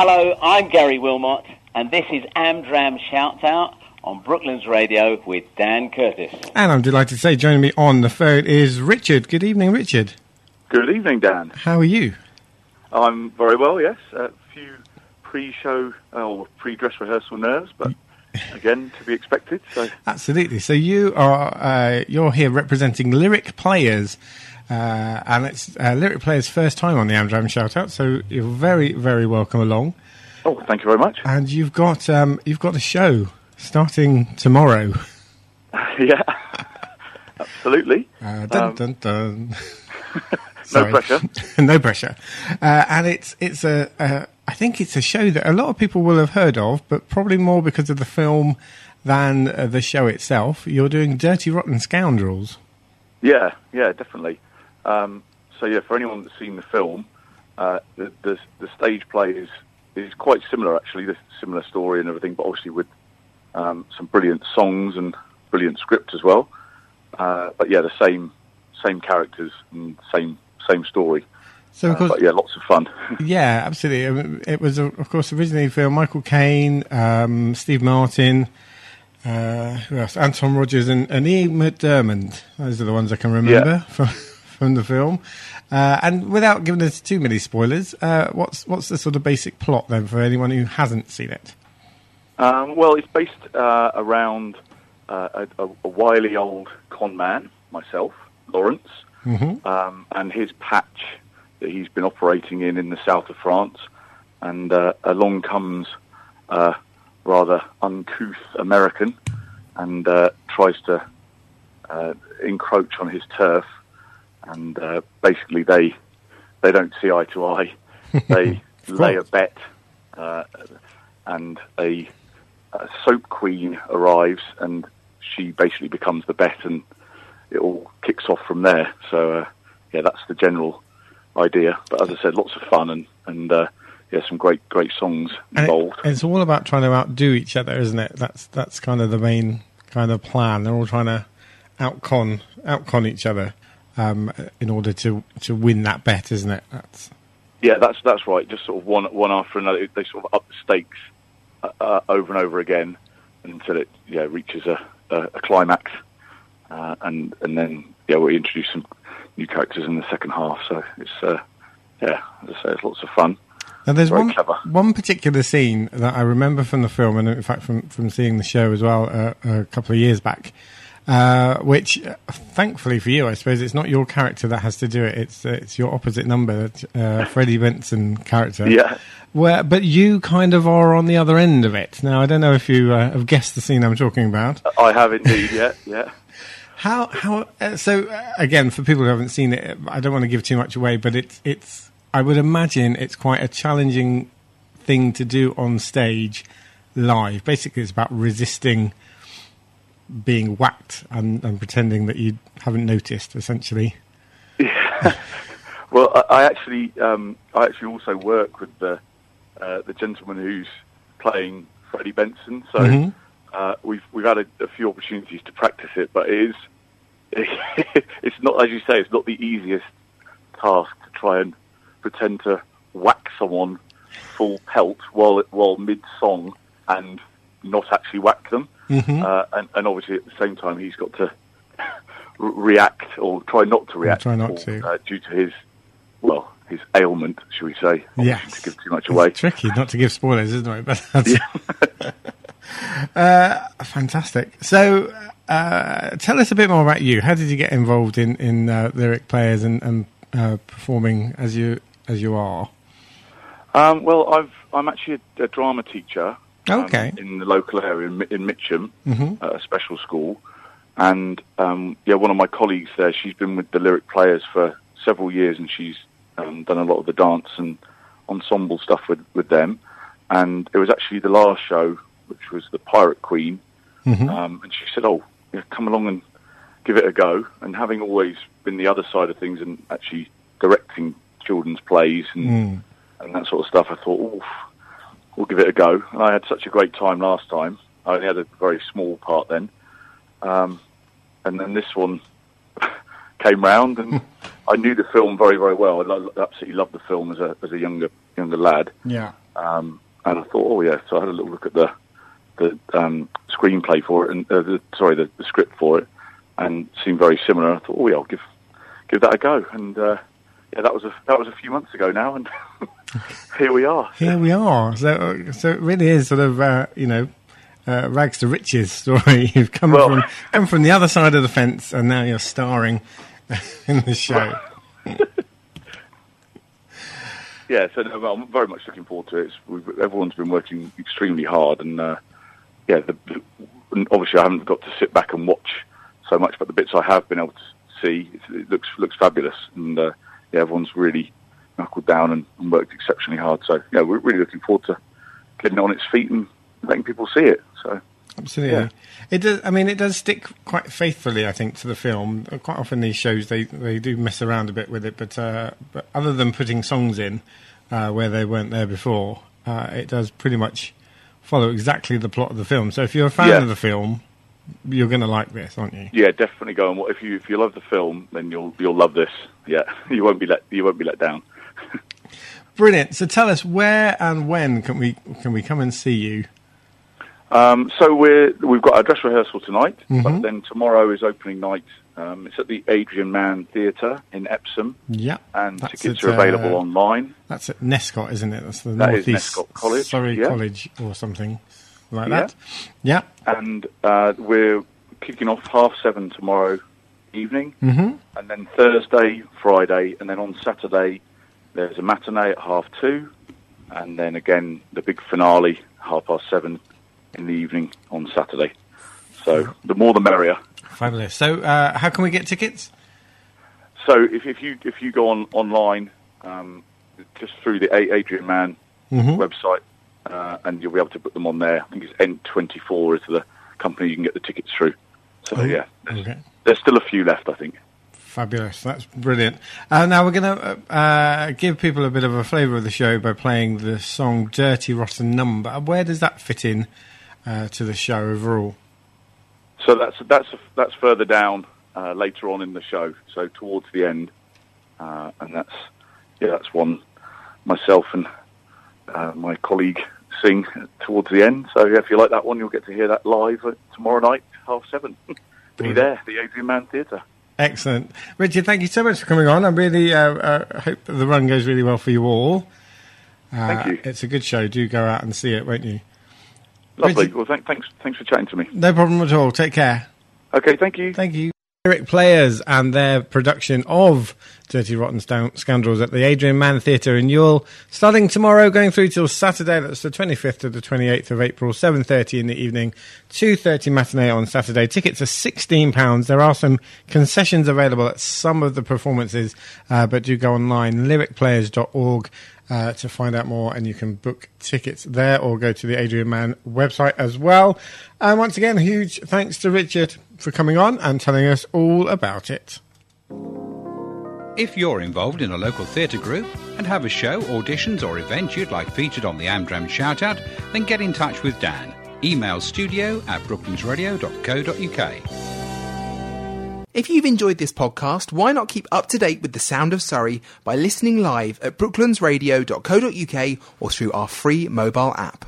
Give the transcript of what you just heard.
Hello, I'm Gary Wilmot, and this is Amdram Shouts Out on Brooklands Radio with Dan Curtis. And I'm delighted to say joining me on the phone is Richard. Good evening, Richard. Good evening, Dan. How are you? I'm very well, yes. A few pre-show uh, or pre-dress rehearsal nerves, but again, to be expected. So Absolutely. So you are uh, you're here representing Lyric Players, uh, and it's uh, Lyric Players' first time on the Amdram Shoutout. So you're very very welcome along. Oh, thank you very much. And you've got um, you've got a show starting tomorrow. yeah, absolutely. Uh, dun, Um, dun, dun. No pressure. no pressure. Uh, and it's it's a uh, I think it's a show that a lot of people will have heard of, but probably more because of the film than uh, the show itself. You're doing Dirty Rotten Scoundrels. Yeah, yeah, definitely. Um, so yeah, for anyone that's seen the film, uh, the, the the stage play is is quite similar actually. The similar story and everything, but obviously with um, some brilliant songs and brilliant script as well. Uh, but yeah, the same same characters and same same story. So of Uh, course, but yeah, lots of fun. yeah, absolutely. It was, uh, of course, originally for Michael Caine, um, Steve Martin, uh, who else? Anton Rodgers, and, and Ian McDiarmid. Those are the ones I can remember Yeah. from from the film. Uh, and without giving us too many spoilers, uh, what's what's the sort of basic plot then for anyone who hasn't seen it? Um, well, it's based uh, around uh, a, a, a wily old con man, myself, Lawrence, Mhm. um, and his patch that he's been operating in in the south of France. And uh, along comes a rather uncouth American and uh, tries to uh, encroach on his turf. And uh, basically, they they don't see eye to eye. They lay a bet, uh, and a, a soap queen arrives, and she basically becomes the bet, and it all kicks off from there. So uh, yeah, that's the general idea. But as I said, lots of fun and and uh, yeah, some great great songs And it- involved. it's all about trying to outdo each other, isn't it? That's that's kind of the main kind of plan. They're all trying to outcon outcon each other um, in order to to win that bet, isn't it? That's Yeah, that's that's right. Just sort of one one after another. They sort of up the stakes uh, uh, over and over again until it yeah reaches a, a, a climax, uh, and and then yeah we introduce some new characters in the second half. So it's uh, yeah, as I say, it's lots of fun. Now, there's Very one clever. one particular scene that I remember from the film, and in fact from from seeing the show as well uh, a couple of years back. Uh, which, uh, thankfully for you, I suppose it's not your character that has to do it. It's uh, it's your opposite number, uh, Freddy Benson character. Yeah. Where, but you kind of are on the other end of it. Now, I don't know if you uh, have guessed the scene I'm talking about. I have indeed. Yeah, yeah. How how uh, so uh, again for people who haven't seen it, I don't want to give too much away, but it's it's I would imagine it's quite a challenging thing to do on stage live. Basically, it's about resisting being whacked and, and pretending that you haven't noticed. Essentially, Yeah. Well, I, I actually, um, I actually also work with the uh, the gentleman who's playing Freddy Benson. So Mhm. uh, we've we've had a, a few opportunities to practice it, but it is it's not as you say, it's not the easiest task to try and pretend to whack someone full pelt while while mid song and not actually whack them. Mhm. Uh, and, and obviously at the same time he's got to react or try not to react try not or, to. Uh, due to his well his ailment, shall we say? Yeah. To give too much away. It's tricky not to give spoilers, isn't it? But that's, uh, fantastic. So, uh, tell us a bit more about you. How did you get involved in in uh, lyric players and, and uh, performing as you as you are? Um, well, I've I'm actually a, a drama teacher. Um, Okay. in the local area in, in Mitcham, Mhm. at a special school, and um, yeah, one of my colleagues there. She's been with the lyric players for several years, and she's um, done a lot of the dance and ensemble stuff with with them. And it was actually the last show, which was the Pirate Queen, Mhm. um, and she said, "Oh, yeah, come along and give it a go." And having always been the other side of things and actually directing children's plays and Mm. and that sort of stuff, I thought, "Oof, we'll give it a go." And I had such a great time last time. I only had a very small part then, um, and then this one came round, and I knew the film very, very well. I lo- absolutely loved the film as a as a younger younger lad. Yeah. Um, and I thought, oh yeah. So I had a little look at the the um, screenplay for it, and uh, the, sorry, the, the script for it, and it seemed very similar. I thought, oh yeah, I'll give give that a go. And uh, yeah, that was a that was a few months ago now, and here we are. Here we are. So, so it really is sort of uh, you know uh, rags to riches story. You've come Well- from come from the other side of the fence, and now you're starring in the show. Yeah, so no, I'm very much looking forward to it. We've, everyone's been working extremely hard, and uh, yeah, the, and obviously I haven't got to sit back and watch so much, but the bits I have been able to see, it, it looks looks fabulous, and uh, yeah, everyone's really knuckled down and, and worked exceptionally hard. So yeah, we're really looking forward to getting it on its feet and letting people see it. So Absolutely. Yeah. It does. I mean, it does stick quite faithfully, I think, to the film. Quite often, these shows they, they do mess around a bit with it, but uh, but other than putting songs in uh, where they weren't there before, uh, it does pretty much follow exactly the plot of the film. So if you're a fan Yeah. of the film, you're going to like this, aren't you? yeah, definitely go and if you if you love the film, then you'll you'll love this. Yeah, you won't be let you won't be let down. Brilliant. So tell us where and when can we can we come and see you? Um, so we're we've got our dress rehearsal tonight, Mhm. but then tomorrow is opening night. Um, it's at the Adrian Mann Theatre in Epsom, Yeah, and tickets at, are available uh, online. That's at NESCOT, isn't it? That's the That Northeast NESCOT College, Surrey yeah. College or something like Yeah. that. Yeah. And uh, we're kicking off half seven tomorrow evening, hmm and then Thursday, Friday, and then on Saturday there's a matinee at half two, and then again the big finale half past seven in the evening on Saturday. So the more the merrier. Fabulous. So, uh, how can we get tickets? So if, if you if you go on online, um, just through the Adrian Mann Mm-hmm. website, uh, and you'll be able to put them on there. I think it's N24 is the company you can get the tickets through. So Oh, yeah, there's, okay. there's still a few left, I think. Fabulous. That's brilliant. Uh, now we're going to uh, give people a bit of a flavour of the show by playing the song "Dirty Rotten Number." Where does that fit in uh, to the show overall? So that's that's that's further down uh, later on in the show. So towards the end, uh, and that's yeah, that's one myself and uh, my colleague sing towards the end. So yeah, if you like that one, you'll get to hear that live uh, tomorrow night, half seven. Be there, the Adrian Mann Theatre. Excellent, Richard. Thank you so much for coming on. I really uh, uh, hope that the run goes really well for you all. Uh, Thank you. It's a good show. Do go out and see it, won't you? Lovely. Richard- Well, thank, thanks thanks for chatting to me. No problem at all. Take care. Okay, thank you. Thank you. Lyric Players and their production of Dirty Rotten Scoundrels at the Adrian Mann Theatre in Ewell, starting tomorrow, going through till Saturday. That's the 25th to the 28th of April, 7.30 in the evening, 2.30 matinee on Saturday. Tickets are £16. There are some concessions available at some of the performances, uh, but do go online, lyricplayers.org. Uh, to find out more, and you can book tickets there or go to the Adrian Mann website as well. And once again, huge thanks to Richard for coming on and telling us all about it. If you're involved in a local theatre group and have a show, auditions, or event you'd like featured on the Amdram Shoutout, then get in touch with Dan. Email studio at brooklandsradio.co.uk. If you've enjoyed this podcast, why not keep up to date with the sound of Surrey by listening live at brooklandsradio.co.uk or through our free mobile app.